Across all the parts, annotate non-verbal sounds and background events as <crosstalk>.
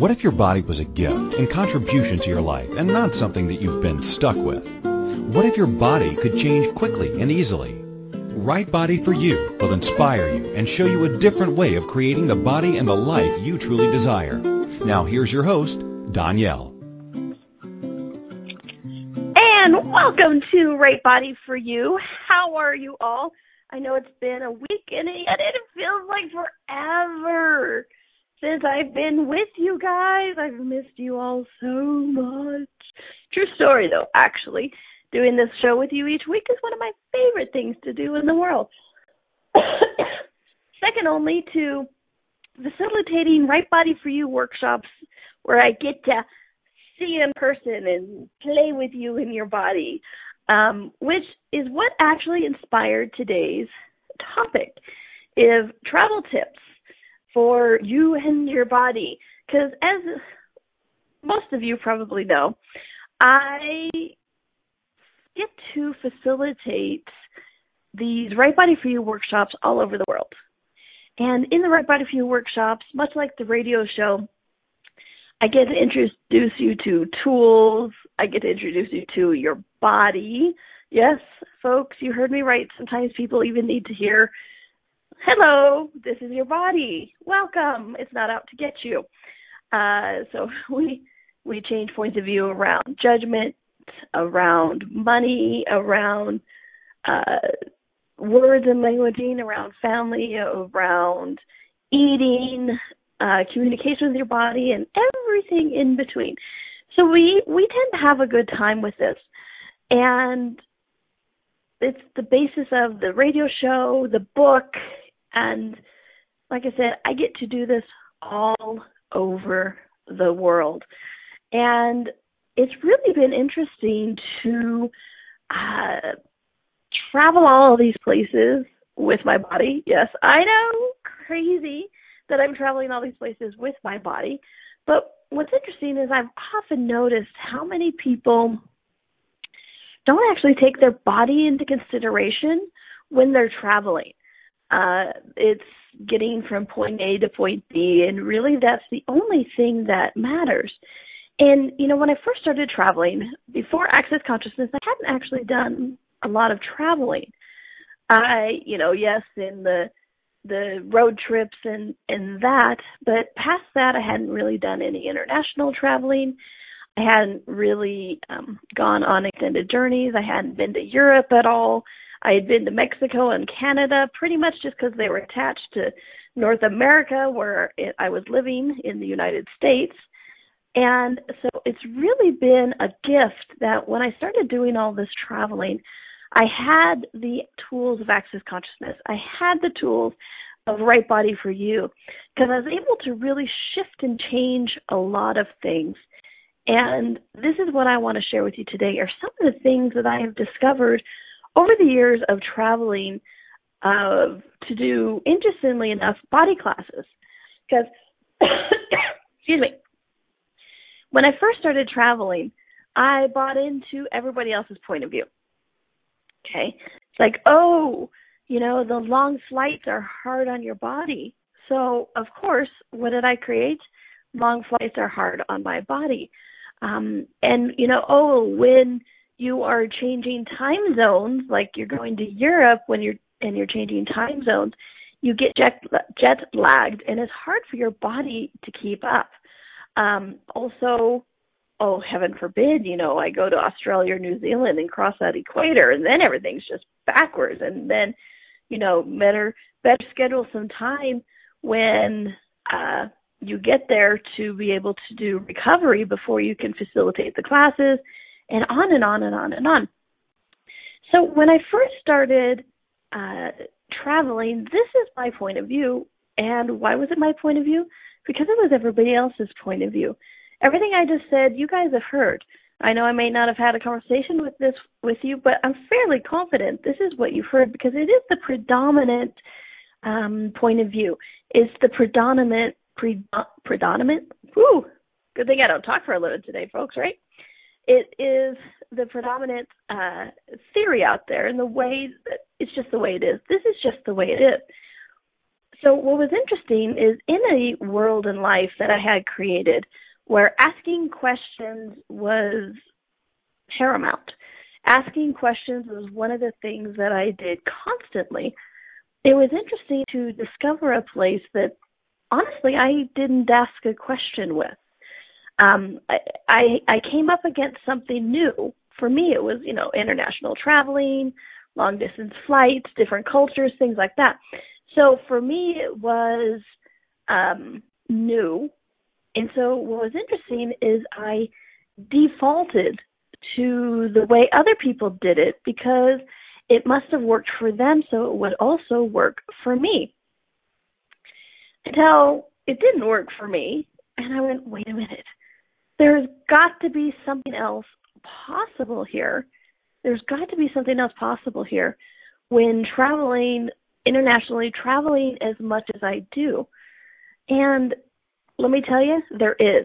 What if your body was a gift and contribution to your life and not something that you've been stuck with? What if your body could change quickly and easily? Right Body for You will inspire you and show you a different way of creating the body and the life you truly desire. Now here's your host, Danielle. And welcome to Right Body for You. How are you all? I know it's been a week and yet it feels like forever since I've been with you guys. I've missed you all so much. True story though, actually. Doing this show with you each week is one of my favorite things to do in the world. <coughs> Second only to facilitating Right Body for You workshops where I get to see you in person and play with you in your body, um, which is what actually inspired today's topic is travel tips for you and your body. Because as most of you probably know, I get to facilitate these Right Body for You workshops all over the world. And in the Right Body for You workshops, much like the radio show, I get to introduce you to tools. I get to introduce you to your body. Yes, folks, you heard me right. Sometimes people even need to hear hello, this is your body. Welcome. It's not out to get you. Uh, so <laughs> we we change points of view around judgment, around money, around uh, words and languaging, around family, around eating, uh, communication with your body, and everything in between. So we we tend to have a good time with this, and it's the basis of the radio show, the book, and like I said, I get to do this all over the world. And it's really been interesting to uh, travel all of these places with my body. Yes, I know, crazy that I'm traveling all these places with my body. But what's interesting is I've often noticed how many people don't actually take their body into consideration when they're traveling uh, it's getting from point A to point B, and really that's the only thing that matters. And you know, when I first started traveling, before Access Consciousness, I hadn't actually done a lot of traveling. I, you know, yes, in the the road trips and and that, but past that, I hadn't really done any international traveling. I hadn't really um gone on extended journeys. I hadn't been to Europe at all. I had been to Mexico and Canada pretty much just because they were attached to North America, where it, I was living in the United States. And so it's really been a gift that when I started doing all this traveling, I had the tools of access consciousness. I had the tools of right body for you because I was able to really shift and change a lot of things. And this is what I want to share with you today are some of the things that I have discovered over the years of traveling uh, to do, interestingly enough, body classes. Because, <coughs> excuse me, when I first started traveling, I bought into everybody else's point of view. Okay? It's like, oh, you know, the long flights are hard on your body. So, of course, what did I create? Long flights are hard on my body. Um, and, you know, oh, when you are changing time zones, like you're going to Europe when you're and you're changing time zones, you get jet jet lagged, and it's hard for your body to keep up. Um, also, oh heaven forbid, you know, I go to Australia or New Zealand and cross that equator, and then everything's just backwards, and then, you know, better better schedule some time when uh you get there to be able to do recovery before you can facilitate the classes and on and on and on and on. So when I first started uh, traveling, this is my point of view. And why was it my point of view? Because it was everybody else's point of view. Everything I just said, you guys have heard. I know I may not have had a conversation with this with you, but I'm fairly confident this is what you've heard because it is the predominant um, point of view. It's the predominant pre, predominant. Whew, good thing I don't talk for a living today, folks. Right? It is the predominant uh, theory out there, and the way that it's just the way it is. This is just the way it is. so what was interesting is in a world and life that I had created where asking questions was paramount. Asking questions was one of the things that I did constantly. It was interesting to discover a place that honestly I didn't ask a question with. Um, I, I I came up against something new. For me, it was you know international traveling, long distance flights, different cultures, things like that. So for me, it was um, new. And so what was interesting is I defaulted to the way other people did it because it must have worked for them, so it would also work for me. Until it didn't work for me, and I went, wait a minute. There's got to be something else possible here. There's got to be something else possible here when traveling internationally, traveling as much as I do. And let me tell you, there is.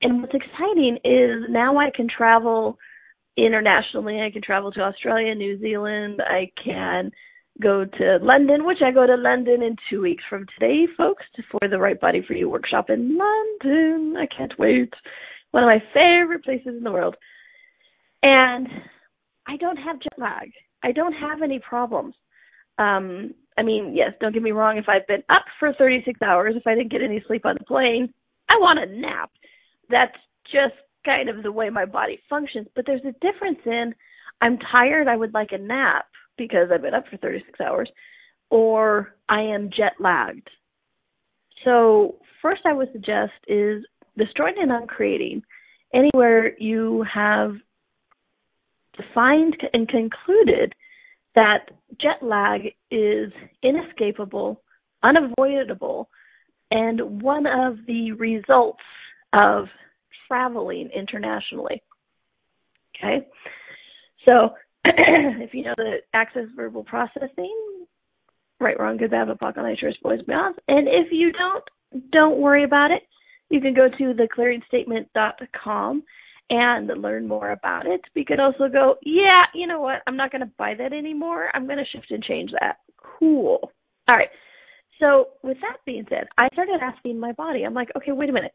And what's exciting is now I can travel internationally. I can travel to Australia, New Zealand. I can go to London, which I go to London in two weeks from today, folks, for the Right Body for You workshop in London. I can't wait. One of my favorite places in the world. And I don't have jet lag. I don't have any problems. Um, I mean, yes, don't get me wrong. If I've been up for 36 hours, if I didn't get any sleep on the plane, I want a nap. That's just kind of the way my body functions. But there's a difference in I'm tired, I would like a nap because I've been up for 36 hours, or I am jet lagged. So, first I would suggest is destroying and uncreating anywhere you have defined and concluded that jet lag is inescapable, unavoidable, and one of the results of traveling internationally. Okay? So, <clears throat> if you know the access verbal processing, right, wrong, good, bad, nitrous, boys, beyond. And if you don't, don't worry about it. You can go to theclearingstatement.com and learn more about it. We could also go, yeah, you know what? I'm not going to buy that anymore. I'm going to shift and change that. Cool. All right. So, with that being said, I started asking my body, I'm like, okay, wait a minute.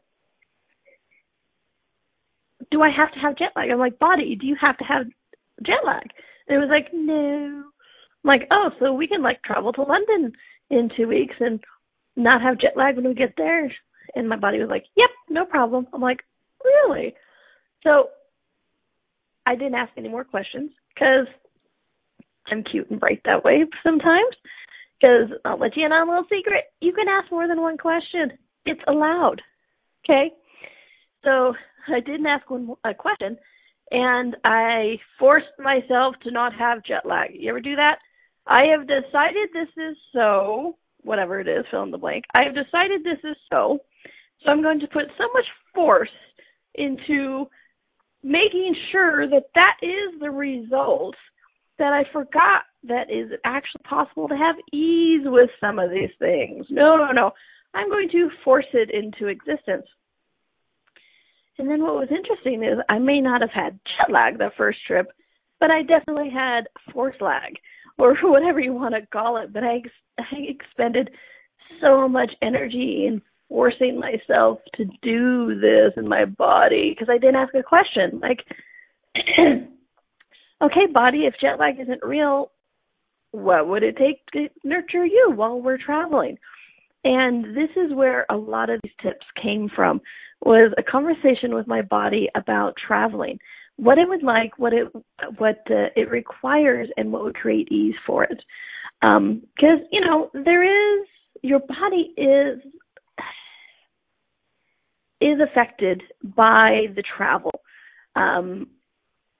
Do I have to have jet lag? I'm like, body, do you have to have jet lag? And it was like, no. I'm like, oh, so we can like travel to London in two weeks and not have jet lag when we get there. And my body was like, yep, no problem. I'm like, really? So I didn't ask any more questions because I'm cute and bright that way sometimes. Because I'll let you in on a little secret. You can ask more than one question. It's allowed. Okay? So I didn't ask one a question and I forced myself to not have jet lag. You ever do that? I have decided this is so, whatever it is, fill in the blank. I have decided this is so. So I'm going to put so much force into making sure that that is the result that I forgot that is actually possible to have ease with some of these things. No, no, no. I'm going to force it into existence. And then what was interesting is I may not have had jet lag the first trip, but I definitely had force lag or <laughs> whatever you want to call it. But I, ex- I expended so much energy in forcing myself to do this in my body because I didn't ask a question. Like, <clears throat> okay, body, if jet lag isn't real, what would it take to nurture you while we're traveling? And this is where a lot of these tips came from was a conversation with my body about traveling, what it would like, what it what uh, it requires, and what would create ease for it. Because um, you know there is your body is is affected by the travel. Um,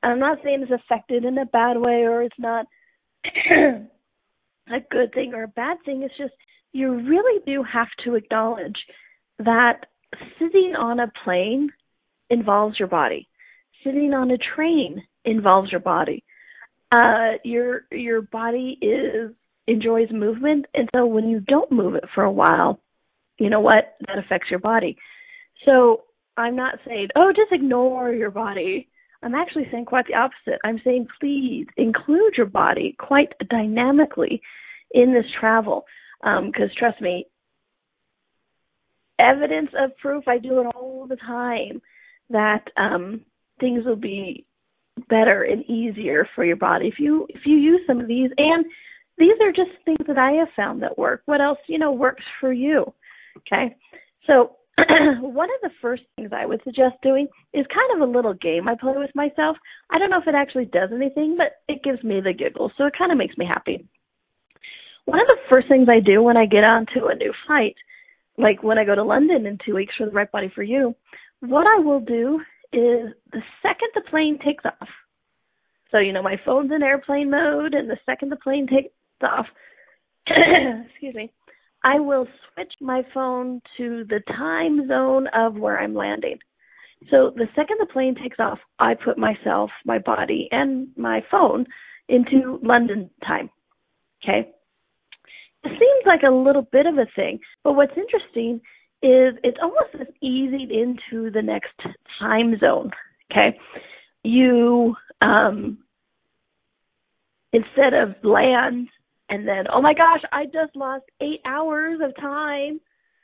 I'm not saying it's affected in a bad way or it's not <clears throat> a good thing or a bad thing. It's just you really do have to acknowledge that sitting on a plane involves your body. Sitting on a train involves your body. Uh, your your body is enjoys movement, and so when you don't move it for a while, you know what that affects your body. So I'm not saying, oh, just ignore your body. I'm actually saying quite the opposite. I'm saying please include your body quite dynamically in this travel. Because um, trust me, evidence of proof. I do it all the time that um things will be better and easier for your body if you if you use some of these and these are just things that I have found that work. What else, you know, works for you? Okay. So <clears throat> one of the first things I would suggest doing is kind of a little game I play with myself. I don't know if it actually does anything, but it gives me the giggles, so it kind of makes me happy. One of the first things I do when I get onto a new flight, like when I go to London in two weeks for the Right Body for You, what I will do is the second the plane takes off, so you know my phone's in airplane mode, and the second the plane takes off, <clears throat> excuse me, I will switch my phone to the time zone of where I'm landing. So the second the plane takes off, I put myself, my body, and my phone into London time. Okay? It seems like a little bit of a thing, but what's interesting is it's almost as easy into the next time zone. Okay? You um instead of land and then oh my gosh i just lost eight hours of time.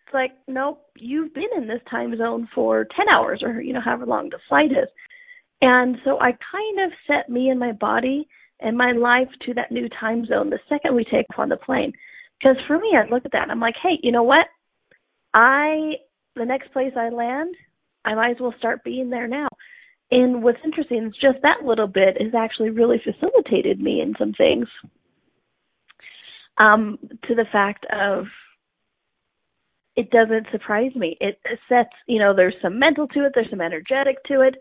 It's like nope you've been in this time zone for ten hours or you know however long the flight is. And so i kind of set me and my body and my life to that new time zone the second we take off on the plane. Because for me i look at that and i'm like hey you know what? I the next place i land i might as well start being there now. And what's interesting is just that little bit has actually really facilitated me in some things um, to the fact of it doesn't surprise me. It sets, you know, there's some mental to it, there's some energetic to it.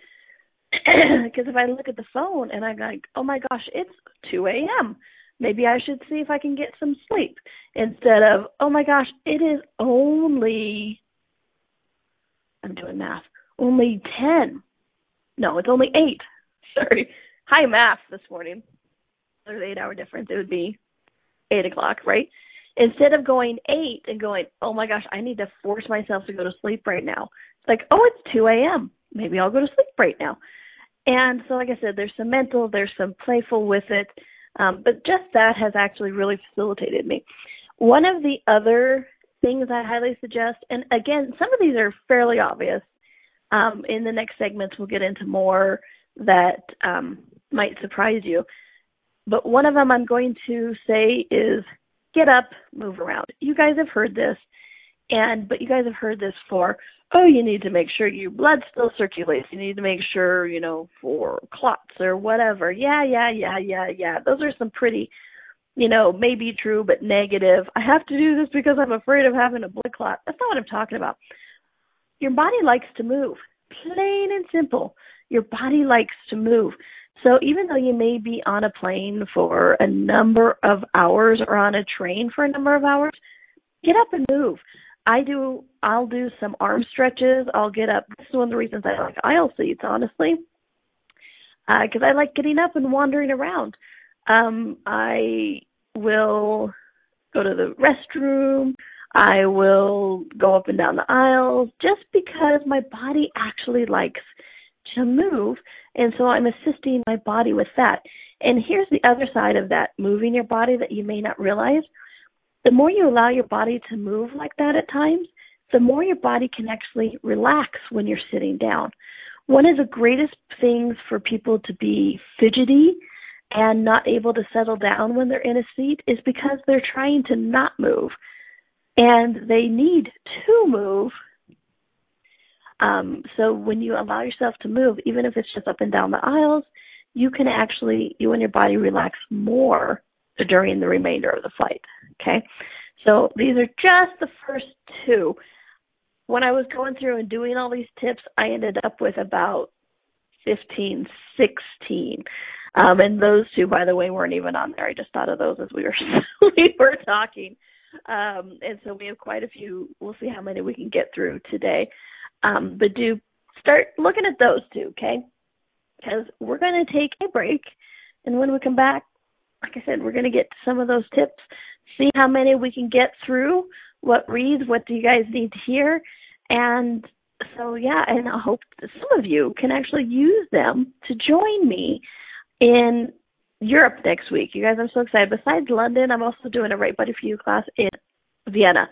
<clears throat> Because if I look at the phone and I'm like, oh my gosh, it's 2 a.m., maybe I should see if I can get some sleep instead of, oh my gosh, it is only, I'm doing math, only 10. No, it's only 8. <laughs> Sorry. High math this morning. There's an eight hour difference. It would be eight o'clock, right? Instead of going eight and going, oh my gosh, I need to force myself to go to sleep right now. It's like, oh, it's 2 a.m. Maybe I'll go to sleep right now. And so, like I said, there's some mental, there's some playful with it, um, but just that has actually really facilitated me. One of the other things I highly suggest, and again, some of these are fairly obvious. Um, in the next segments, we'll get into more that um, might surprise you. But one of them I'm going to say is get up, move around. You guys have heard this, and but you guys have heard this for oh, you need to make sure your blood still circulates. You need to make sure, you know, for clots or whatever. Yeah, yeah, yeah, yeah, yeah. Those are some pretty, you know, maybe true but negative. I have to do this because I'm afraid of having a blood clot. That's not what I'm talking about. Your body likes to move. Plain and simple. Your body likes to move. So even though you may be on a plane for a number of hours or on a train for a number of hours, get up and move. I do I'll do some arm stretches. I'll get up. This is one of the reasons I like aisle seats, honestly. Uh cuz I like getting up and wandering around. Um I will go to the restroom. I will go up and down the aisles just because my body actually likes to move and so I'm assisting my body with that. And here's the other side of that moving your body that you may not realize. The more you allow your body to move like that at times, the more your body can actually relax when you're sitting down. One of the greatest things for people to be fidgety and not able to settle down when they're in a seat is because they're trying to not move. And they need to move um, so when you allow yourself to move, even if it's just up and down the aisles, you can actually, you and your body relax more during the remainder of the flight. Okay. So these are just the first two. When I was going through and doing all these tips, I ended up with about 15, 16. Um, and those two, by the way, weren't even on there. I just thought of those as we were <laughs> we were talking. Um, and so we have quite a few. We'll see how many we can get through today. Um, but do start looking at those two, okay? Because we're going to take a break, and when we come back, like I said, we're going to get to some of those tips, see how many we can get through, what reads, what do you guys need to hear, and so yeah, and I hope that some of you can actually use them to join me in Europe next week. You guys, I'm so excited. Besides London, I'm also doing a Right Body for You class in Vienna.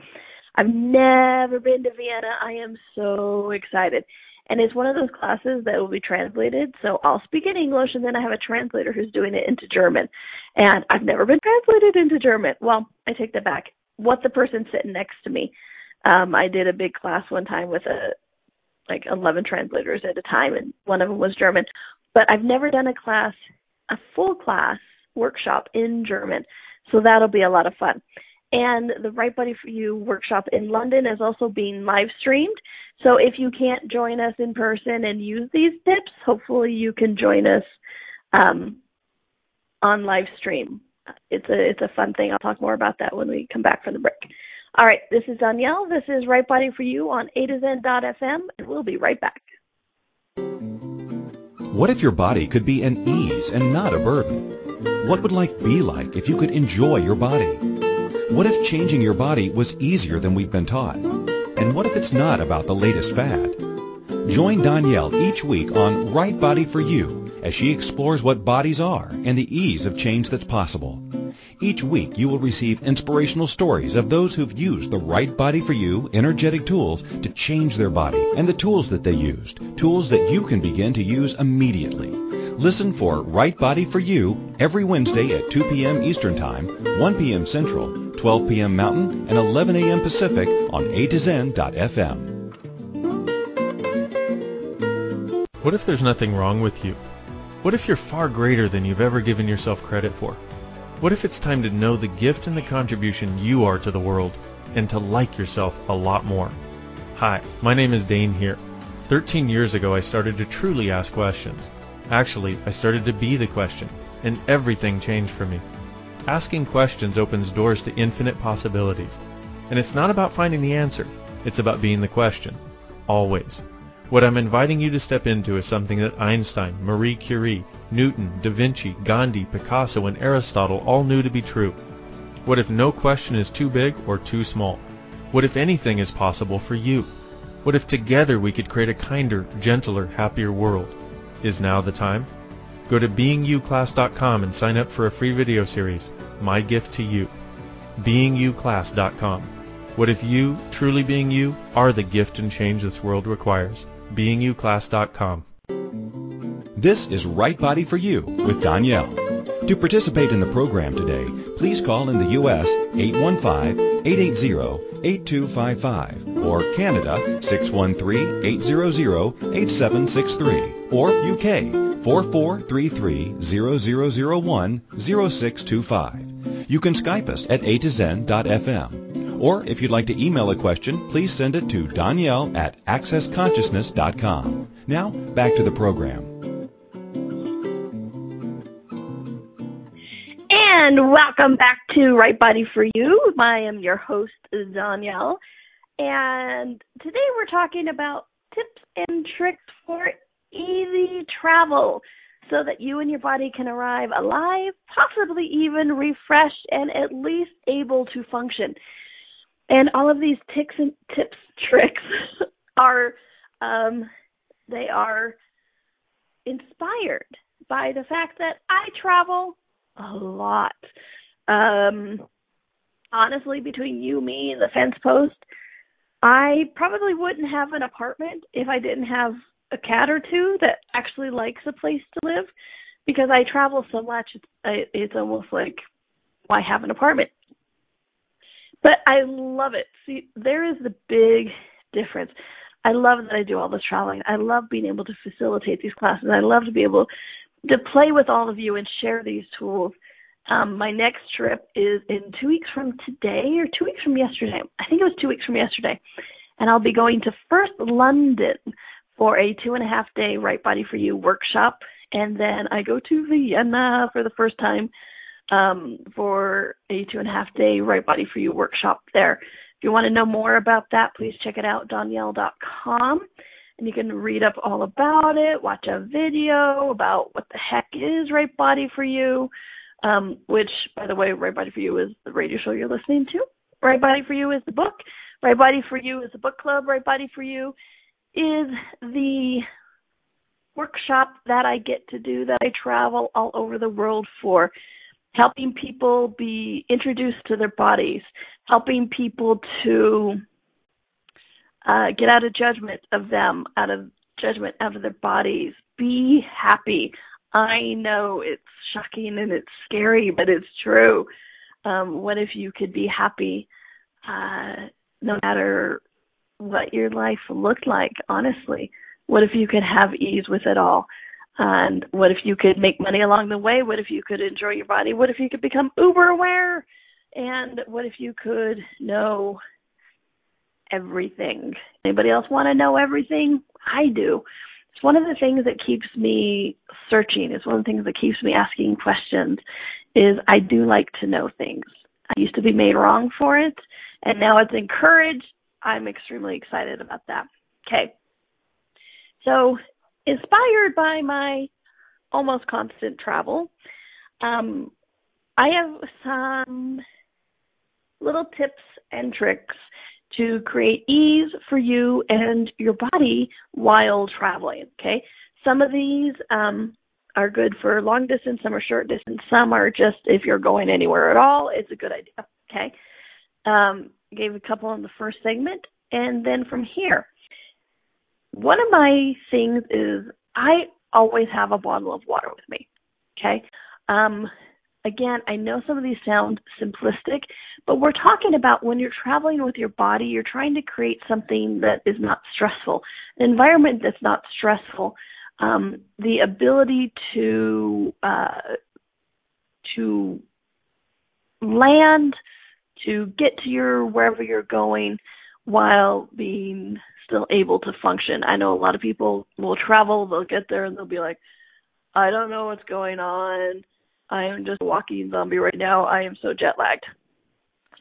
I've never been to Vienna. I am so excited. And it's one of those classes that will be translated. So I'll speak in English and then I have a translator who's doing it into German. And I've never been translated into German. Well, I take that back. What the person sitting next to me. Um, I did a big class one time with a like 11 translators at a time and one of them was German. But I've never done a class, a full class workshop in German. So that'll be a lot of fun. And the Right Body for You workshop in London is also being live streamed. So if you can't join us in person and use these tips, hopefully you can join us um, on live stream. It's a it's a fun thing. I'll talk more about that when we come back from the break. All right, this is Danielle. This is Right Body for You on A2Zen.fm, and we'll be right back. What if your body could be an ease and not a burden? What would life be like if you could enjoy your body? What if changing your body was easier than we've been taught? And what if it's not about the latest fad? Join Danielle each week on Right Body for You as she explores what bodies are and the ease of change that's possible. Each week you will receive inspirational stories of those who've used the right body for you energetic tools to change their body and the tools that they used, tools that you can begin to use immediately. Listen for Right Body for You every Wednesday at 2 p.m. Eastern Time, 1 p.m. Central, 12 p.m. Mountain, and 11 a.m. Pacific on A2Zen.fm. What if there's nothing wrong with you? What if you're far greater than you've ever given yourself credit for? What if it's time to know the gift and the contribution you are to the world and to like yourself a lot more? Hi, my name is Dain Heer. 13 years ago I started to truly ask questions. Actually, I started to be the question, and everything changed for me. Asking questions opens doors to infinite possibilities. And it's not about finding the answer, it's about being the question. Always. What I'm inviting you to step into is something that Einstein, Marie Curie, Newton, Da Vinci, Gandhi, Picasso, and Aristotle all knew to be true. What if no question is too big or too small? What if anything is possible for you? What if together we could create a kinder, gentler, happier world? Is now the time? Go to beingyouclass.com and sign up for a free video series, My Gift to You. beingyouclass.com. What if you, truly being you, are the gift and change this world requires? beingyouclass.com. This is Right Body for You with Danielle. To participate in the program today, please call in the U.S. 815-880-8255 or Canada 613-800-8763 or UK 4433-0001-0625. You can Skype us at A2Zen.fm. Or if you'd like to email a question, please send it to Danielle at accessconsciousness.com. Now, back to the program. And welcome back to Right Body for You. I am your host, Danielle. And today we're talking about tips and tricks for easy travel so that you and your body can arrive alive, possibly even refreshed and at least able to function. And all of these tips and tips, <laughs> tricks are, um, they are inspired by the fact that I travel a lot. Um, honestly, between you, me, and the fence post, I probably wouldn't have an apartment if I didn't have a cat or two that actually likes a place to live because I travel so much. It's, it's almost like why have an apartment? But I love it. See, there is the big difference. I love that I do all this traveling. I love being able to facilitate these classes. I love to be able to play with all of you and share these tools. Um, my next trip is in two weeks from today or two weeks from yesterday. I think it was two weeks from yesterday. And I'll be going to first London for a two and a half day Right Body for You workshop. And then I go to Vienna for the first time um, for a two and a half day Right Body for You workshop there. If you want to know more about that, please check it out, danielle.com. And you can read up all about it, watch a video about what the heck is Right Body for You, um, which, by the way, Right Body for You is the radio show you're listening to. Right Body for You is the book. Right Body for You is the book club. Right Body for You is the workshop that I get to do that I travel all over the world for. helping people be introduced to their bodies, helping people to uh, get out of judgment of them, out of judgment out of their bodies. Be happy. I know it's shocking and it's scary, but it's true. Um, what if you could be happy uh, no matter what your life looked like, honestly? What if you could have ease with it all? And what if you could make money along the way? What if you could enjoy your body? What if you could become uber aware? And what if you could know everything? Anybody else want to know everything? I do. It's one of the things that keeps me searching. It's one of the things that keeps me asking questions is I do like to know things. I used to be made wrong for it and now it's encouraged. I'm extremely excited about that. Okay. So inspired by my almost constant travel, um, I have some little tips and tricks to create ease for you and your body while traveling. Okay. Some of these um, are good for long distance, some are short distance, some are just if you're going anywhere at all, it's a good idea. Okay. Um, gave a couple in the first segment. And then from here, one of my things is I always have a bottle of water with me. Okay. Um, again, I know some of these sound simplistic, but we're talking about when you're traveling with your body, you're trying to create something that is not stressful, an environment that's not stressful. Um, the ability to uh, to land, to get to your wherever you're going while being still able to function. I know a lot of people will travel, they'll get there and they'll be like, I don't know what's going on. I am just a walking zombie right now. I am so jet lagged.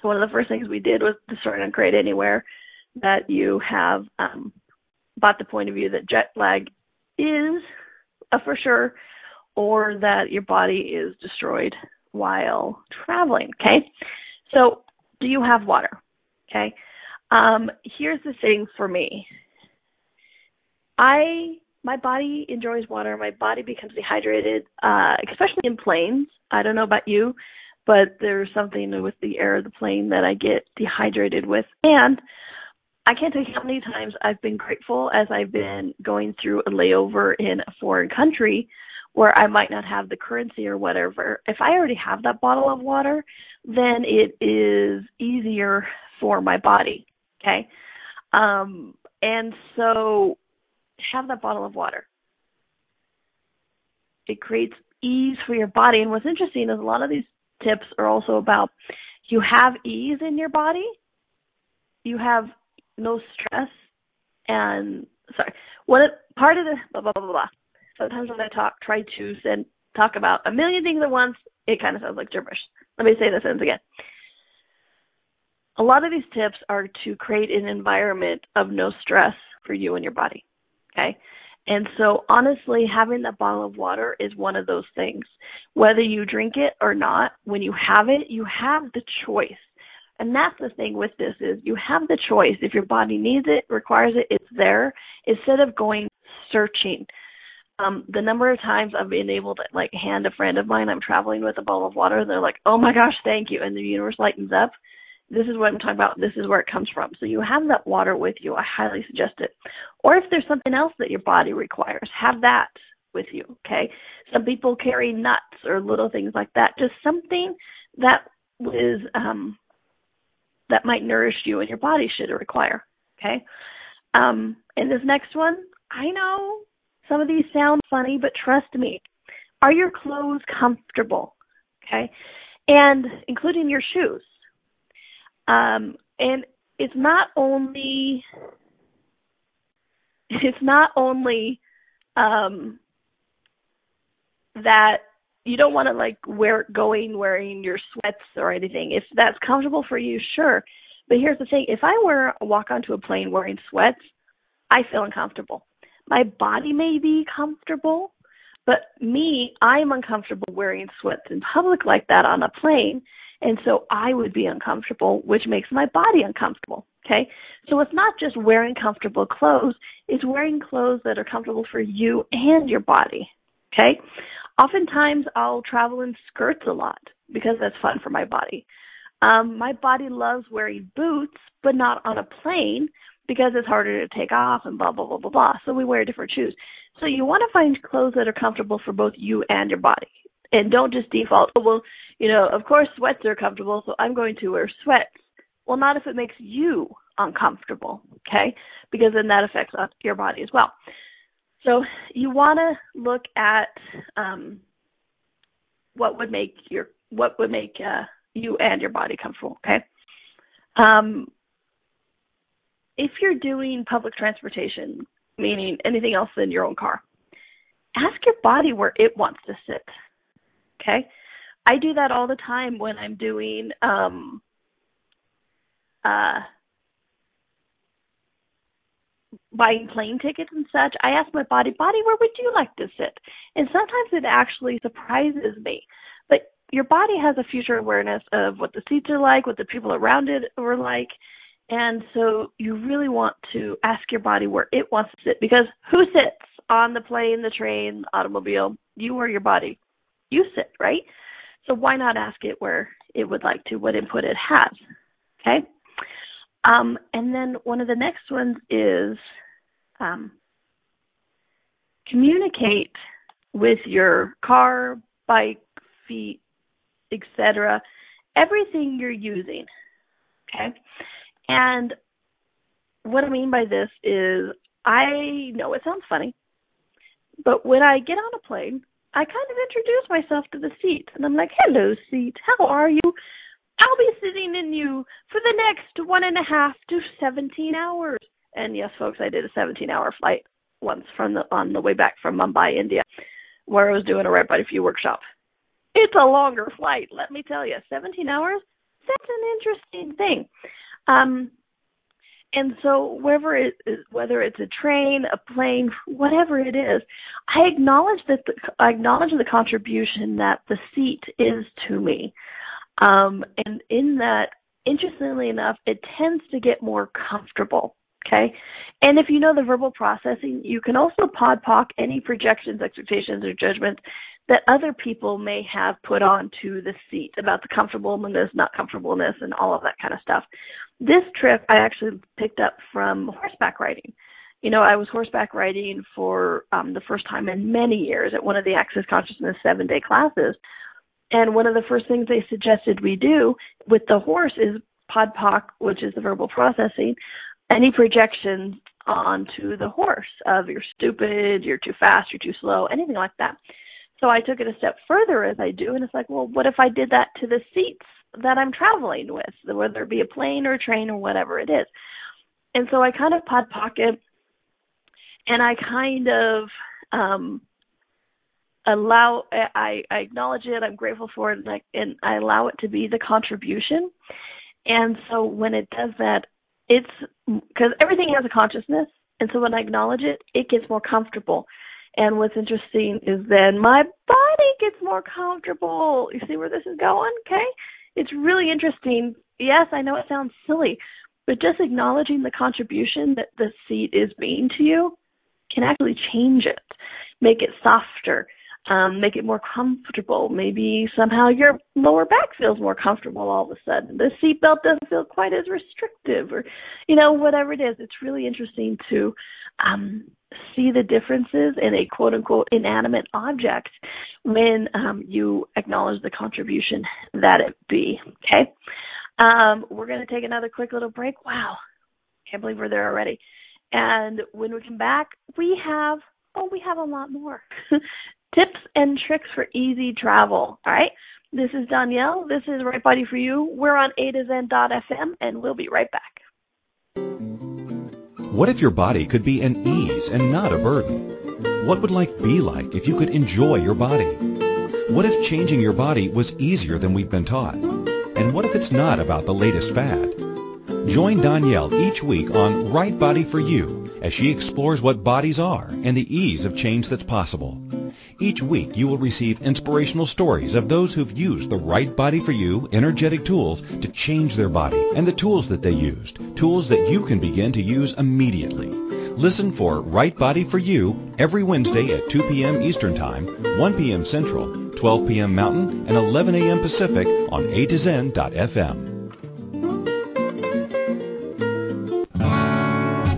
So one of the first things we did was to start on Create Anywhere that you have um, bought the point of view that jet lag is a for sure, or that your body is destroyed while traveling. Okay, so do you have water? Okay, um, here's the thing for me. I my body enjoys water. My body becomes dehydrated, uh, especially in planes. I don't know about you, but there's something with the air of the plane that I get dehydrated with. And I can't tell you how many times I've been grateful as I've been going through a layover in a foreign country where I might not have the currency or whatever. If I already have that bottle of water, then it is easier for my body. Okay. Um, and so have that bottle of water. It creates ease for your body. And what's interesting is a lot of these tips are also about you have ease in your body, you have no stress, and sorry, what part of the blah blah blah blah. blah. Sometimes when I talk, try to send talk about a million things at once, it kind of sounds like gibberish. Let me say this sentence again. A lot of these tips are to create an environment of no stress for you and your body. Okay. And so honestly, having that bottle of water is one of those things. Whether you drink it or not, when you have it, you have the choice. And that's the thing with this is you have the choice. If your body needs it, requires it, it's there. Instead of going searching. Um, the number of times I've been able to like hand a friend of mine I'm traveling with a bottle of water, they're like, Oh my gosh, thank you and the universe lightens up this is what I'm talking about. This is where it comes from. So you have that water with you. I highly suggest it. Or if there's something else that your body requires, have that with you. Okay. Some people carry nuts or little things like that. Just something that is um, that might nourish you and your body should require. Okay. Um, and this next one, I know some of these sound funny, but trust me. Are your clothes comfortable? Okay. And including your shoes um, and it's not only <laughs> it's not only um, that you don't want to like wear going wearing your sweats or anything. If that's comfortable for you, sure. But here's the thing: if I wear walk onto a plane wearing sweats, I feel uncomfortable. My body may be comfortable, but me, I'm uncomfortable wearing sweats in public like that on a plane and so I would be uncomfortable, which makes my body uncomfortable. Okay. So it's not just wearing comfortable clothes, it's wearing clothes that are comfortable for you and your body. Okay. Oftentimes I'll travel in skirts a lot because that's fun for my body. Um, my body loves wearing boots, but not on a plane because it's harder to take off and blah blah blah blah blah. So we wear different shoes. So you want to find clothes that are comfortable for both you and your body, and don't just default. Oh, well, you know, of course sweats are comfortable, so I'm going to wear sweats. Well, not if it makes you uncomfortable, okay? Because then that affects your body as well. So you want to look at um, what would make your what would make uh, you and your body comfortable. Okay. Um, if you're doing public transportation, meaning anything else than your own car, ask your body where it wants to sit. Okay. I do that all the time when I'm doing um, uh, buying plane tickets and such, I ask my body, body, where would you like to sit? And sometimes it actually surprises me. But your body has a future awareness of what the seats are like, what the people around it are like. And so you really want to ask your body where it wants to sit because who sits on the plane, the train, automobile? You or your body. You sit, right? So why not ask it where it would like to, what input it has? Okay? Um, and then one of the next ones is um, communicate with your car, bike, feet, etc. Everything you're using. Okay? And what I mean by this is I know it sounds funny, but when I get on a plane, I kind of introduce myself to the seat and I'm like, hello, seat, how are you? I'll be sitting in you for the next one and a half to 17 hours. And yes, folks, I did a 17 hour flight once from the, on the way back from Mumbai, India, where I was doing a right for you workshop. It's a longer flight, let me tell you. 17 hours? That's an interesting thing. Um, and so wherever it is, whether it's a train, a plane, whatever it is, I acknowledge that the, I acknowledge the contribution that the seat is to me. Um, and in that, interestingly enough, it tends to get more comfortable. Okay. And if you know the verbal processing, you can also podpoc any projections, expectations, or judgments that other people may have put onto the seat about the comfortableness, not comfortableness, and all of that kind of stuff. This trip I actually picked up from horseback riding. You know, I was horseback riding for um, the first time in many years at one of the Access Consciousness seven day classes and one of the first things they suggested we do with the horse is podpoc, which is the verbal processing, any projections onto the horse of you're stupid, you're too fast, you're too slow, anything like that. So I took it a step further as I do, and it's like, well, what if I did that to the seats that I'm traveling with, whether it be a plane or a train or whatever it is? And so I kind of pod pocket, and I kind of um allow I, I acknowledge it i'm grateful for it and I, and I allow it to be the contribution. And so when it does that it's because everything has a consciousness. And so when i acknowledge it it gets more comfortable. And what's interesting is then my body gets more comfortable. You see where this is going? Okay it's really interesting yes i know it sounds silly but just acknowledging the contribution that the seat is being to you can actually change it make it softer um, make it more comfortable. Maybe somehow your lower back feels more comfortable all of a sudden. The seatbelt doesn't feel quite as restrictive, or you know whatever it is. It's really interesting to um, see the differences in a quote unquote inanimate object when um, you acknowledge the contribution that it be. Okay, um, we're going to take another quick little break. Wow, can't believe we're there already. And when we come back, we have oh, we have a lot more. <laughs> tips and tricks for easy travel. All right. This is Danielle. This is Right Body for You. We're on A2Zen.fm and we'll be right back. What if your body could be an ease and not a burden? What would life be like if you could enjoy your body? What if changing your body was easier than we've been taught? And what if it's not about the latest fad? Join Danielle each week on Right Body for You as she explores what bodies are and the ease of change that's possible. Each week you will receive inspirational stories of those who've used the right body for you energetic tools to change their body and the tools that they used, tools that you can begin to use immediately. Listen for Right Body for You every Wednesday at 2 p.m. Eastern Time, 1 p.m. Central, 12 p.m. Mountain, and 11 a.m. Pacific on A2Zen.fm.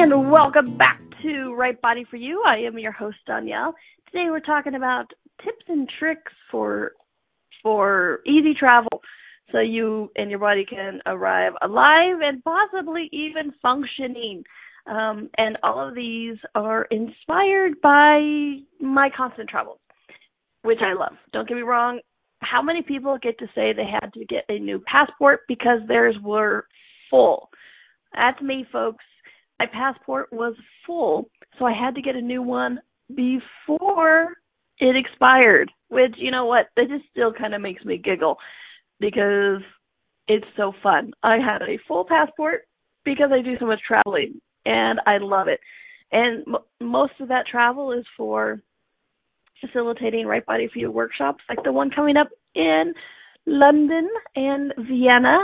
And welcome back to Right Body for You. I am your host Donnielle. Today we're talking about tips and tricks for for easy travel so you and your body can arrive alive and possibly even functioning. Um, and all of these are inspired by my constant travels, which I love. Don't get me wrong. How many people get to say they had to get a new passport because theirs were full? That's me, folks my passport was full, so I had to get a new one before it expired. Which, you know what, that just still kind of makes me giggle because it's so fun. I had a full passport because I do so much traveling and I love it. And m- most of that travel is for facilitating right body for you workshops like the one coming up in London and Vienna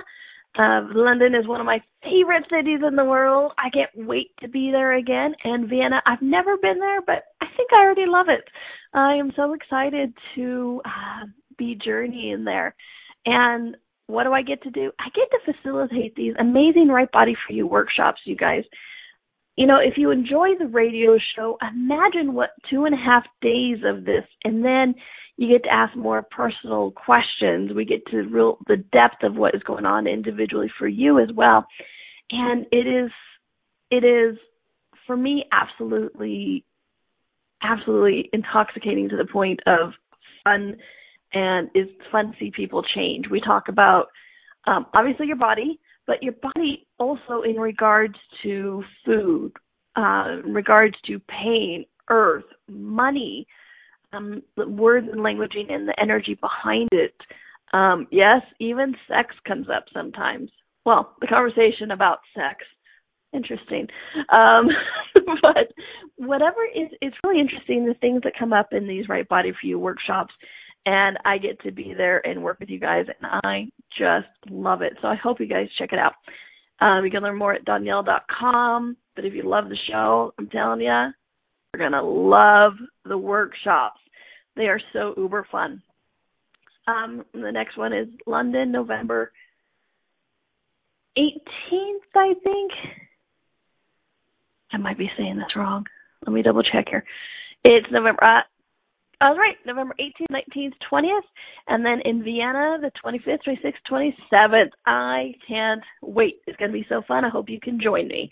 uh, London is one of my favorite cities in the world. I can't wait to be there again. And Vienna, I've never been there, but I think I already love it. I am so excited to uh, be journeying there. And what do I get to do? I get to facilitate these amazing Right Body for You workshops, you guys. You know, if you enjoy the radio show, imagine what two and a half days of this, and then you get to ask more personal questions. We get to real the depth of what is going on individually for you as well. And it is it is for me absolutely absolutely intoxicating to the point of fun and it's fun to see people change. We talk about um, obviously your body, but your body also in regards to food, uh, in regards to pain, earth, money, um, the words and languaging and the energy behind it. Um, yes, even sex comes up sometimes. Well, the conversation about sex, interesting. Um, <laughs> but whatever is, it's really interesting the things that come up in these Right Body for You workshops, and I get to be there and work with you guys, and I just love it. So I hope you guys check it out. Um, you can learn more at Donnielle.com. But if you love the show, I'm telling you, you're gonna love the workshops. They are so uber fun. Um, the next one is London, November 18th, I think. I might be saying this wrong. Let me double check here. It's November. Uh, Was right. November 18th, 19th, 20th, and then in Vienna, the 25th, 26th, 27th. I can't wait. It's going to be so fun. I hope you can join me.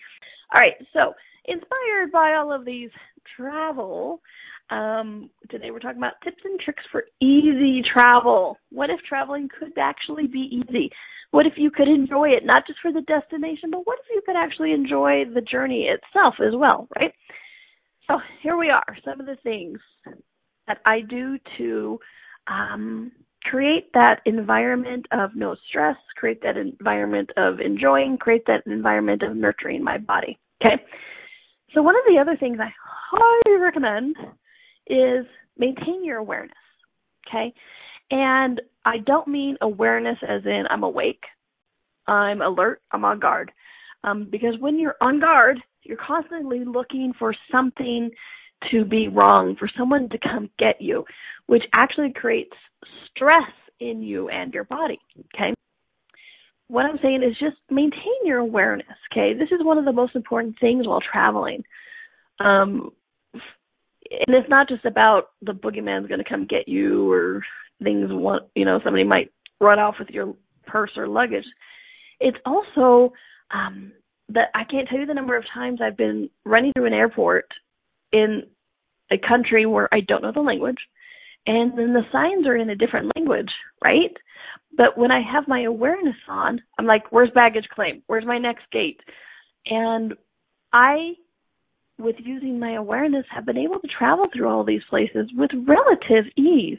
All right. So, inspired by all of these travel, um, today we're talking about tips and tricks for easy travel. What if traveling could actually be easy? What if you could enjoy it, not just for the destination, but what if you could actually enjoy the journey itself as well, right? So here we are, some of the things that I do to um, create that environment of no stress, create that environment of enjoying, create that environment of nurturing my body. Okay. So one of the other things I highly recommend is maintain your awareness. Okay? And I don't mean awareness as in I'm awake, I'm alert, I'm on guard. Um, because when you're on guard, you're constantly looking for something to be wrong, for someone to come get you, which actually creates stress in you and your body. Okay. What I'm saying is just maintain your awareness. Okay. This is one of the most important things while traveling. Um, and it's not just about the boogeyman's going to come get you or things want, you know, somebody might run off with your purse or luggage. It's also um that I can't tell you the number of times I've been running through an airport in a country where I don't know the language and then the signs are in a different language, right? But when I have my awareness on, I'm like, where's baggage claim? Where's my next gate? And I, with using my awareness, have been able to travel through all these places with relative ease.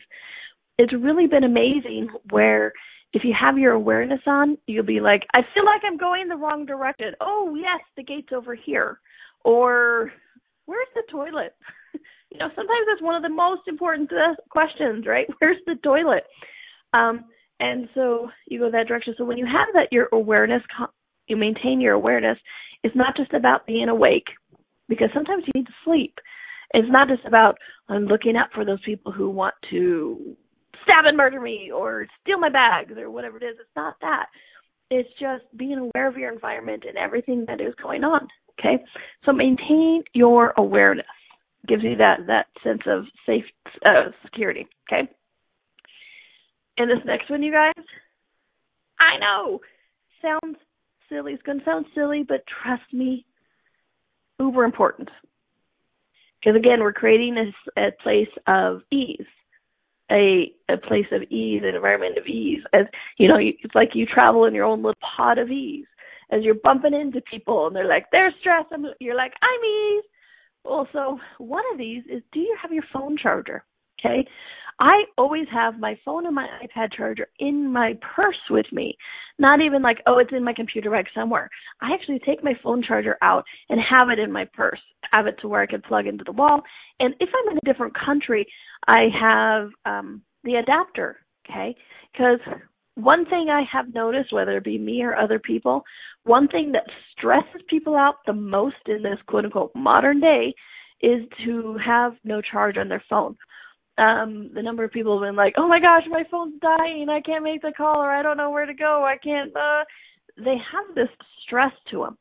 It's really been amazing where if you have your awareness on, you'll be like, I feel like I'm going the wrong direction. Oh, yes, the gate's over here. Or, where's the toilet? <laughs> you know, sometimes that's one of the most important uh, questions, right? <laughs> Where's the toilet? Um, and so you go that direction. So when you have that, your awareness, you maintain your awareness. It's not just about being awake, because sometimes you need to sleep. It's not just about I'm looking out for those people who want to stab and murder me or steal my bags or whatever it is. It's not that. It's just being aware of your environment and everything that is going on. Okay, so maintain your awareness. Gives you that that sense of safe uh, security. Okay. And this next one, you guys, I know sounds silly. It's going to sound silly, but trust me, uber important. Because again, we're creating a, a place of ease a a place of ease, an environment of ease. As you know, it's like you travel in your own little pod of ease. As you're bumping into people and they're like, they're stressed, and you're like, I'm ease. Well, so one of these is, do you have your phone charger? Okay, I always have my phone and my iPad charger in my purse with me. Not even like, oh, it's in my computer bag somewhere. I actually take my phone charger out and have it in my purse, have it to where I can plug into the wall. And if I'm in a different country, I have um the adapter, okay? Because one thing I have noticed, whether it be me or other people, one thing that stresses people out the most in this quote unquote modern day is to have no charge on their phone. Um the number of people have been like oh my gosh my phone's dying. I can't make the call or i don't know where to go. I can't uh they have this stress to them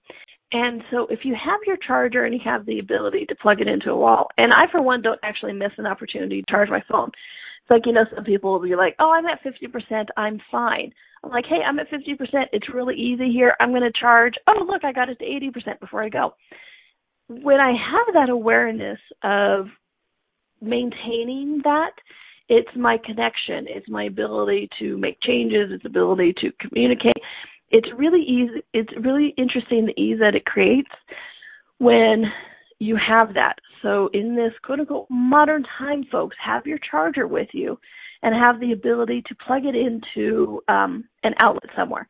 and so if you have your charger and you have the ability to plug it into a wall and i for one don't actually miss an opportunity to charge my phone it's like you know some people will be like oh i'm at 50% i'm fine. I'm like hey i'm at 50% it's really easy here. I'm going to charge. Oh look i got it to 80% before i go. When i have that awareness of maintaining that it's my connection. It's my ability to make changes. It's ability to communicate. It's really easy it's really interesting the ease that it creates when you have that so in this quote unquote modern time folks have your charger with you and have the ability to plug it into um, an outlet somewhere.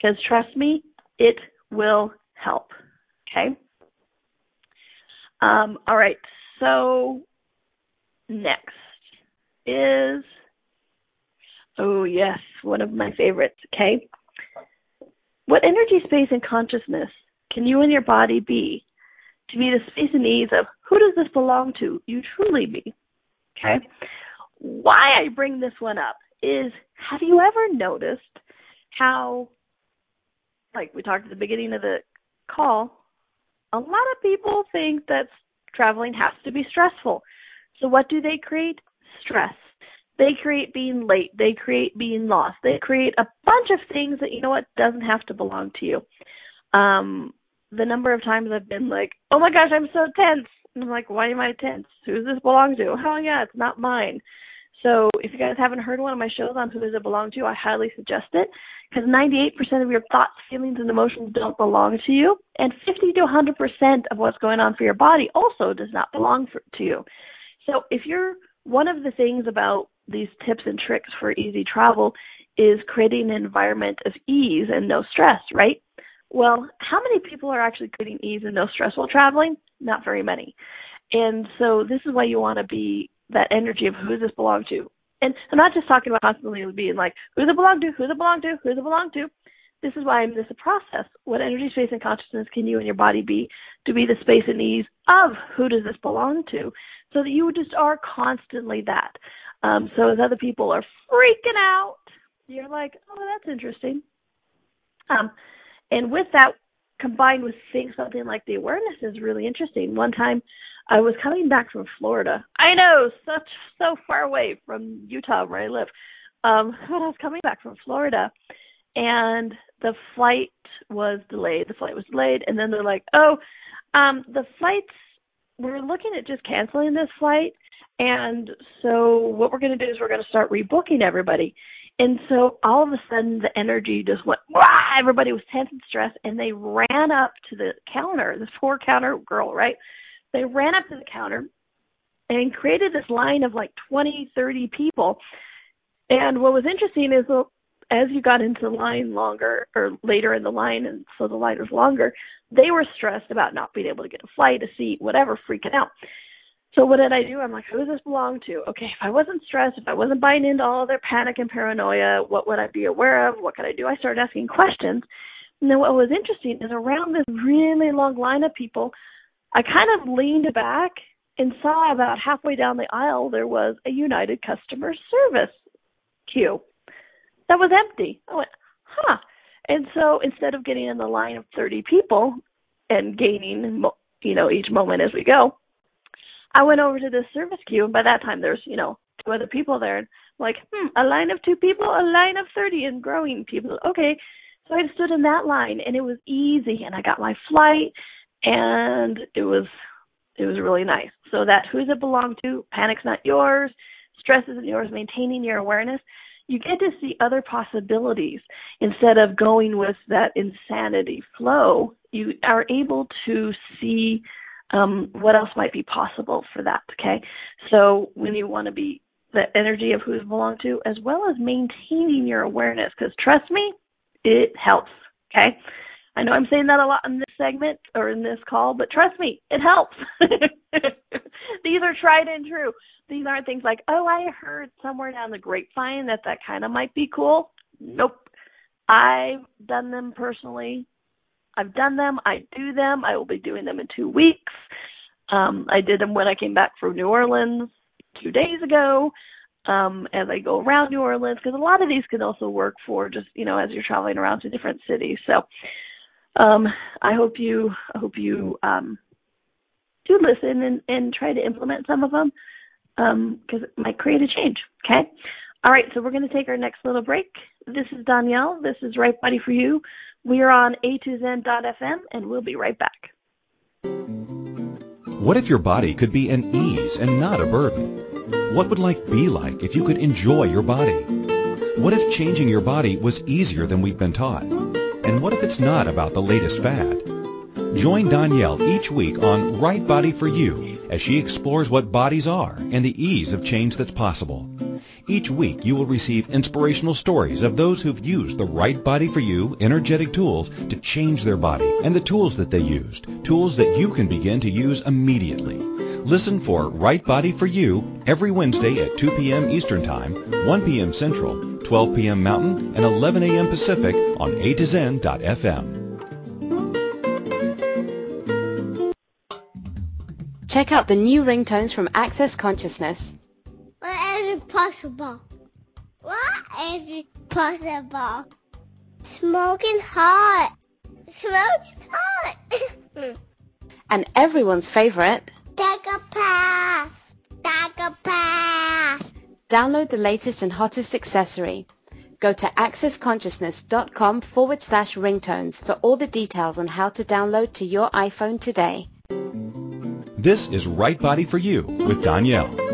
Because trust me it will help. Okay? Um, all right. So next is oh yes, one of my favorites, okay? What energy space and consciousness can you and your body be to be the space and ease of who does this belong to? You truly be. Okay? Why I bring this one up is have you ever noticed how like we talked at the beginning of the call, a lot of people think that traveling has to be stressful. So what do they create? Stress. They create being late. They create being lost. They create a bunch of things that you know what doesn't have to belong to you. Um, the number of times I've been like, "Oh my gosh, I'm so tense," and I'm like, "Why am I tense? Who does this belong to?" <laughs> Oh yeah, it's not mine. So if you guys haven't heard one of my shows on who does it belong to, I highly suggest it because 98% of your thoughts, feelings, and emotions don't belong to you, and 50 to 100% of what's going on for your body also does not belong for, to you. So if you're one of the things about these tips and tricks for easy travel is creating an environment of ease and no stress, right? Well, how many people are actually creating ease and no stress while traveling? not very many. And so this is why you want to be that energy of who does this belong to? And I'm not just talking about constantly being like, who does it belong to? Who does it belong to? Who does it belong to? This is why I'm this a process. What energy, space, and consciousness can you and your body be to be the space and ease of who does this belong to? So that you just are constantly that. Um, so as other people are freaking out, you're like, oh, that's interesting. Um, and with that, combined with seeing something like the awareness is really interesting. One time, I was coming back from Florida. I know, such so far away from Utah where I live. Um, <laughs> but I was coming back from Florida, and the flight was delayed. The flight was delayed, and then they're like, "Oh, um, the flights. We're looking at just canceling this flight, and so what we're going to do is we're going to start rebooking everybody." And so all of a sudden the energy just went, Wah! everybody was tense and stressed and they ran up to the counter, this poor counter girl, right? They ran up to the counter and created this line of like 20, 30 people. And what was interesting is as you got into the line longer or later in the line and so the line was longer, they were stressed about not being able to get a flight, a seat, whatever, freaking out. So what did I do? I'm like, who does this belong to? Okay, if I wasn't stressed, if I wasn't buying into all their panic and paranoia, what would I be aware of? What could I do? I started asking questions. And then what was interesting is around this really long line of people, I kind of leaned back and saw about halfway down the aisle there was a United customer service queue that was empty. I went, huh. And so instead of getting in the line of 30 people and gaining, you know, each moment as we go, I went over to the service queue, and by that time there's, you know, two other people there. I'm like, hmm, a line of two people, a line of 30 and growing people. Okay. So I stood in that line, and it was easy, and I got my flight, and it was it was really nice. So that who's it belong to? Panic's not yours. Stress isn't yours. Maintaining your awareness. You get to see other possibilities instead of going with that insanity flow. You are able to see um, what else might be possible for that. Okay, so when you want to be the energy of who's belong to, as well as maintaining your awareness, because trust me, it helps. Okay, I know I'm saying that a lot in this segment or in this call, but trust me, it helps. <laughs> These are tried and true. These aren't things like, oh, I heard somewhere down the grapevine that that kind of might be cool. Nope. I've done them personally. I've done them. I do them. I will be doing them in two weeks. Um, I did them when I came back from New Orleans two days ago. Um, as I go around New Orleans, because a lot of these can also work for just you know as you're traveling around to different cities. So um, I hope you I hope you um, do listen and, and try to implement some of them because um, it might create a change. Okay. All right, so we're going to take our next little break. This is Donnielle. This is Right Body for You. We are on a2zen.fm, and we'll be right back. What if your body could be an ease and not a burden? What would life be like if you could enjoy your body? What if changing your body was easier than we've been taught? And what if it's not about the latest fad? Join Donnielle each week on Right Body for You as she explores what bodies are and the ease of change that's possible. Each week you will receive inspirational stories of those who've used the right body for you energetic tools to change their body and the tools that they used, tools that you can begin to use immediately. Listen for Right Body for You every Wednesday at 2 p.m. Eastern Time, 1 p.m. Central, 12 p.m. Mountain, and 11 a.m. Pacific on A2Zen.fm. Check out the new ringtones from Access Consciousness. What is it possible? What is it possible? Smoking hot. Smoking hot. <laughs> and everyone's favorite. Take a pass. Take a pass. Download the latest and hottest accessory. Go to accessconsciousness.com forward slash ringtones for all the details on how to download to your iPhone today. This is Right Body for You with Donnielle.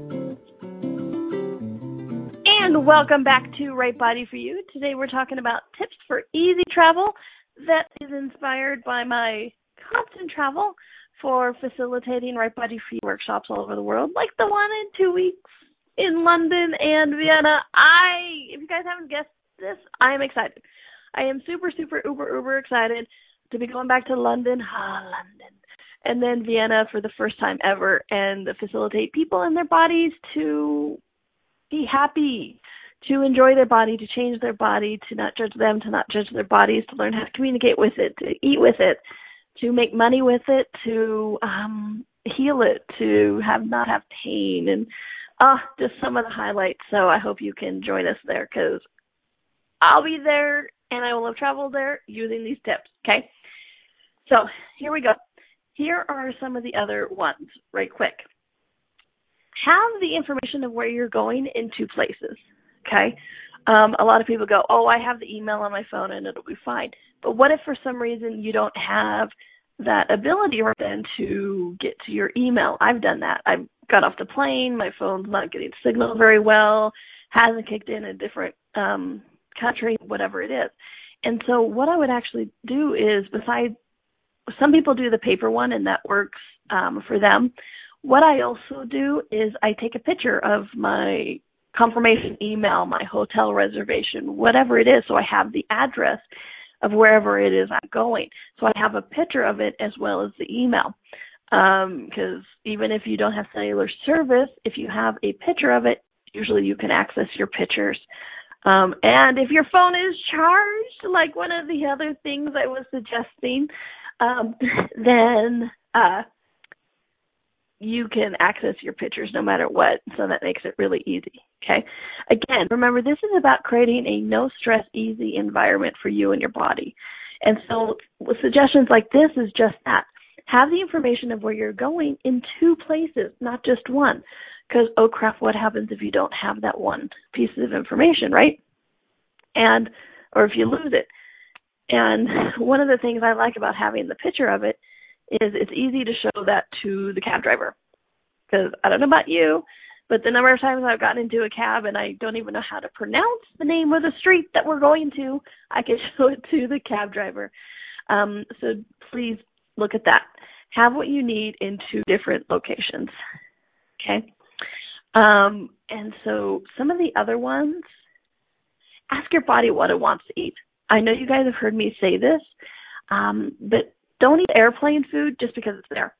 Welcome back to Right Body for You. Today we're talking about tips for easy travel that is inspired by my constant travel for facilitating Right Body for You workshops all over the world, like the one in two weeks in London and Vienna. I, if you guys haven't guessed this, I am excited. I am super, super, uber, uber excited to be going back to London, ah, London, and then Vienna for the first time ever and facilitate people and their bodies to be happy, to enjoy their body, to change their body, to not judge them, to not judge their bodies, to learn how to communicate with it, to eat with it, to make money with it, to um heal it, to have not have pain and uh just some of the highlights. So I hope you can join us there cuz I'll be there and I will have traveled there using these tips, okay? So, here we go. Here are some of the other ones, right quick have the information of where you're going in two places. Okay. Um, a lot of people go, Oh, I have the email on my phone and it'll be fine. But what if for some reason you don't have that ability right then to get to your email? I've done that. I've got off the plane, my phone's not getting signal very well, hasn't kicked in a different um country, whatever it is. And so what I would actually do is besides some people do the paper one and that works um for them. What I also do is I take a picture of my confirmation email, my hotel reservation, whatever it is, so I have the address of wherever it is I'm going. So I have a picture of it as well as the email. Because um, even if you don't have cellular service, if you have a picture of it, usually you can access your pictures. Um, and if your phone is charged, like one of the other things I was suggesting, um, <laughs> then uh, you can access your pictures no matter what, so that makes it really easy. Okay. Again, remember this is about creating a no stress, easy environment for you and your body. And so suggestions like this is just that. Have the information of where you're going in two places, not just one. Because oh crap, what happens if you don't have that one piece of information, right? And or if you lose it. And one of the things I like about having the picture of it is it's easy to show that to the cab driver. Because I don't know about you, but the number of times I've gotten into a cab and I don't even know how to pronounce the name of the street that we're going to, I can <laughs> show it to the cab driver. Um, so please look at that. Have what you need in two different locations. Okay. Um, and so some of the other ones, ask your body what it wants to eat. I know you guys have heard me say this, um, but don't eat airplane food just because it's there.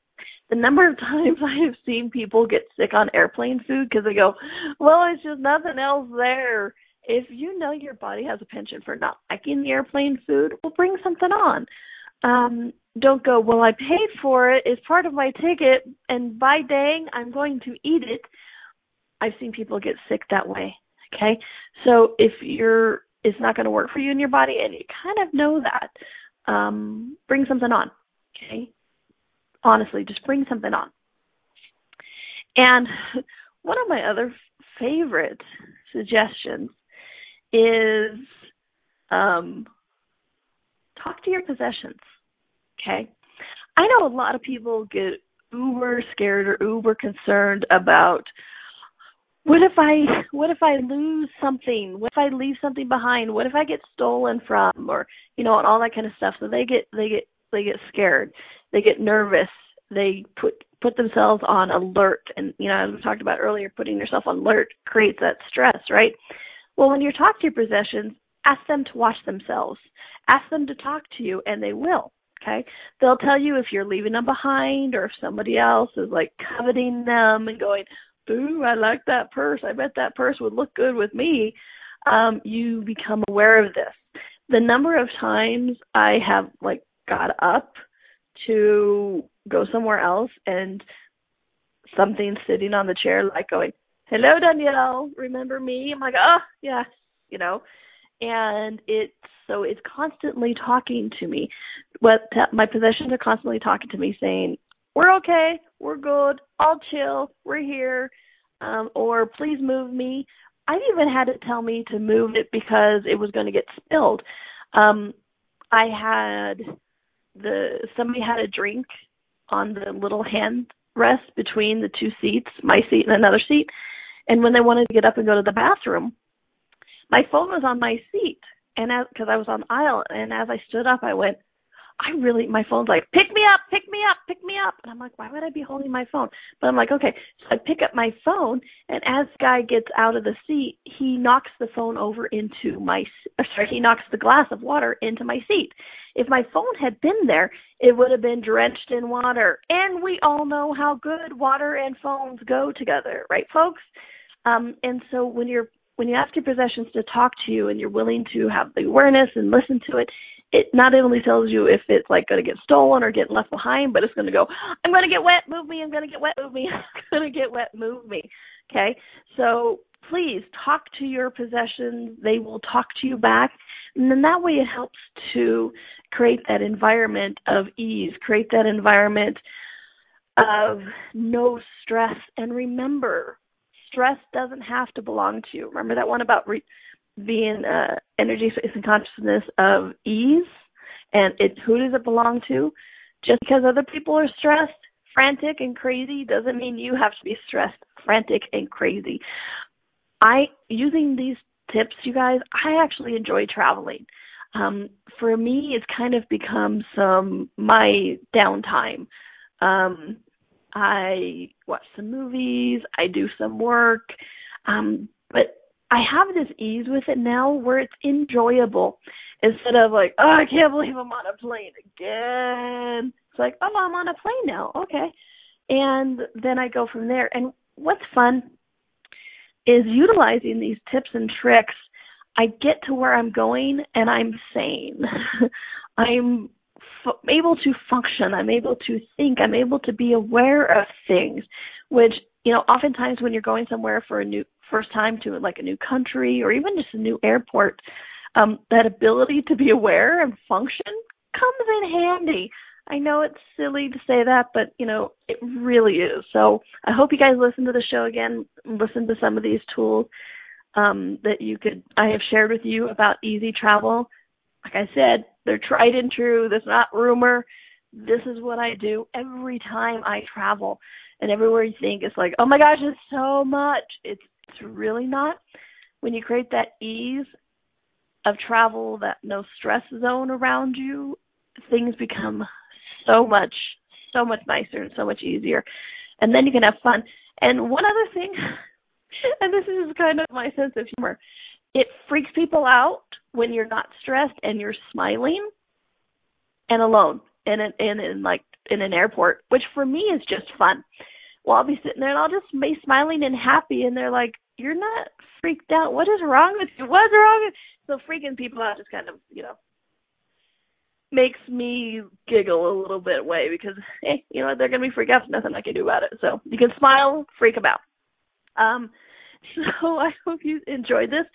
The number of <laughs> times I have seen people get sick on airplane food because they go, well, it's just nothing else there. If you know your body has a penchant for not liking the airplane food, well, bring something on. Um, don't go, well, I paid for it. It's part of my ticket, and by dang, I'm going to eat it. I've seen people get sick that way. Okay, so if you're, it's not going to work for you in your body, and you kind of know that um, bring something on. Okay? Honestly, just bring something on. And <laughs> one of my other favorite suggestions is um, talk to your possessions. Okay? I know a lot of people get uber scared or uber concerned about what if I what if I lose something? What if I leave something behind? What if I get stolen from or you know, and all that kind of stuff. So they get they get they get scared. They get nervous. They put put themselves on alert and you know, as we talked about earlier, putting yourself on alert creates that stress, right? Well when you're talking to your possessions, ask them to watch themselves. Ask them to talk to you and they will. Okay. They'll tell you if you're leaving them behind or if somebody else is like coveting them and going, ooh, I like that purse. I bet that purse would look good with me. Um, you become aware of this. The number of times I have like got up to go somewhere else and something sitting on the chair like going, Hello Donnielle, remember me? I'm like, Oh yes, you know. And it's so it's constantly talking to me. What my possessions are constantly talking to me saying, we're okay, we're good, I'll chill, we're here, um, or please move me. I've even had it tell me to move it because it was going to get spilled. Um, I had the somebody had a drink on the little hand rest between the two seats, my seat and another seat. And when they wanted to get up and go to the bathroom, my phone was on my seat, and as because I was on the aisle, and as I stood up, I went, I really, my phone's like, pick me up, pick me up, pick me up. And I'm like, why would I be holding my phone? But I'm like, okay. So I pick up my phone, and as guy gets out of the seat, he knocks the phone over into my, sorry, he knocks the glass of water into my seat. If my phone had been there, it would have been drenched in water. And we all know how good water and phones go together, right, folks? Um, and so when you're when you ask your possessions to talk to you and you're willing to have the awareness and listen to it, it not only tells you if it's like going to get stolen or get left behind, but it's going to go, I'm going to get wet, move me, I'm going to get wet, move me, <laughs> I'm going to get wet, move me. Okay? So please talk to your possessions. They will talk to you back. And then that way it helps to create that environment of ease, create that environment of no stress. And remember, stress doesn't have to belong to you. Remember that one about re- being uh, energy space and consciousness of ease and it who does it belong to? Just because other people are stressed frantic and crazy doesn't mean you have to be stressed frantic and crazy. I using these tips you guys i actually enjoy traveling. Um for me it's kind of become some my downtime. Um i watch some movies i do some work um but I have this ease with it now where it's enjoyable instead of like, oh, I can't believe I'm on a plane again. It's like, oh, I'm on a plane now. Okay. And then I go from there. And what's fun is utilizing these tips and tricks. I get to where I'm going and I'm sane. <laughs> I'm f- able to function. I'm able to think. I'm able to be aware of things, which, you know, oftentimes when you're going somewhere for a new first time to like a new country or even just a new airport, um, that ability to be aware and function comes in handy. I know it's silly to say that, but you know, it really is. So I hope you guys listen to the show again, listen to some of these tools um, that you could I have shared with you about easy travel. Like I said, they're tried and true. There's not rumor. This is what I do every time I travel. And everywhere you think it's like, oh my gosh, it's so much. It's it's really not. When you create that ease of travel, that no stress zone around you, things become so much, so much nicer and so much easier. And then you can have fun. And one other thing, <laughs> and this is kind of my sense of humor, it freaks people out when you're not stressed and you're smiling and alone in an in, in like in an airport, which for me is just fun well, I'll be sitting there and I'll just be smiling and happy, and they're like, "You're not freaked out. What is wrong with you? What's wrong?" With so freaking people out just kind of, you know, makes me giggle a little bit way because, hey, you know? They're gonna be freaked out. Nothing I can do about it. So you can smile, freak out. Um, <laughs> so I hope you enjoyed this.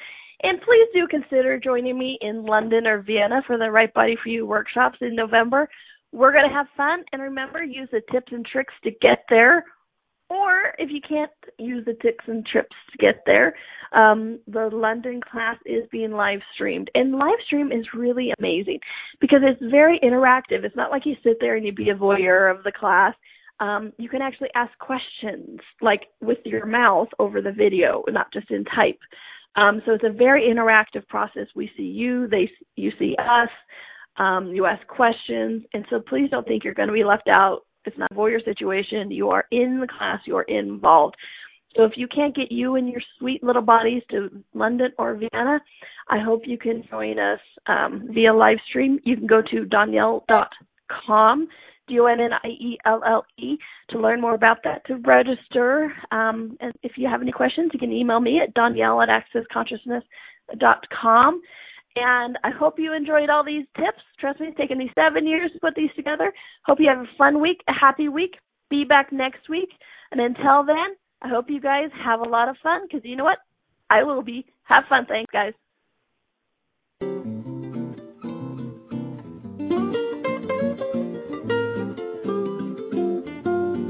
And please do consider joining me in London or Vienna for the Right Body for You workshops in November. We're going to have fun. And remember, use the tips and tricks to get there or if you can't use the tips and trips to get there, um, the London class is being live streamed. And live stream is really amazing because it's very interactive. It's not like you sit there and you be a voyeur of the class. Um, you can actually ask questions like with your mouth over the video, not just in type. Um, so it's a very interactive process. We see you, they you see us. Um, you ask questions, and so please don't think you're going to be left out it's not a voyeur situation. You are in the class. You are involved. So if you can't get you and your sweet little bodies to London or Vienna, I hope you can join us um, via live stream. You can go to donnielle.com, D-O-N-N-I-E-L-L-E, to learn more about that, to register. Um, and if you have any questions, you can email me at donnielle at accessconsciousness.com. And I hope you enjoyed all these tips. Trust me, it's taken me seven years to put these together. Hope you have a fun week, a happy week. Be back next week. And until then, I hope you guys have a lot of fun because you know what? I will be. Have fun. Thanks, guys.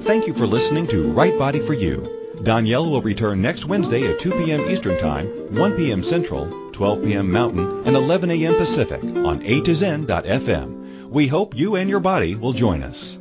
Thank you for listening to Right Body for You. Donnielle will return next Wednesday at 2 p.m. Eastern Time, 1 p.m. Central, 12 p.m. Mountain, and 11 a.m. Pacific on A2Zen.fm. We hope you and your body will join us.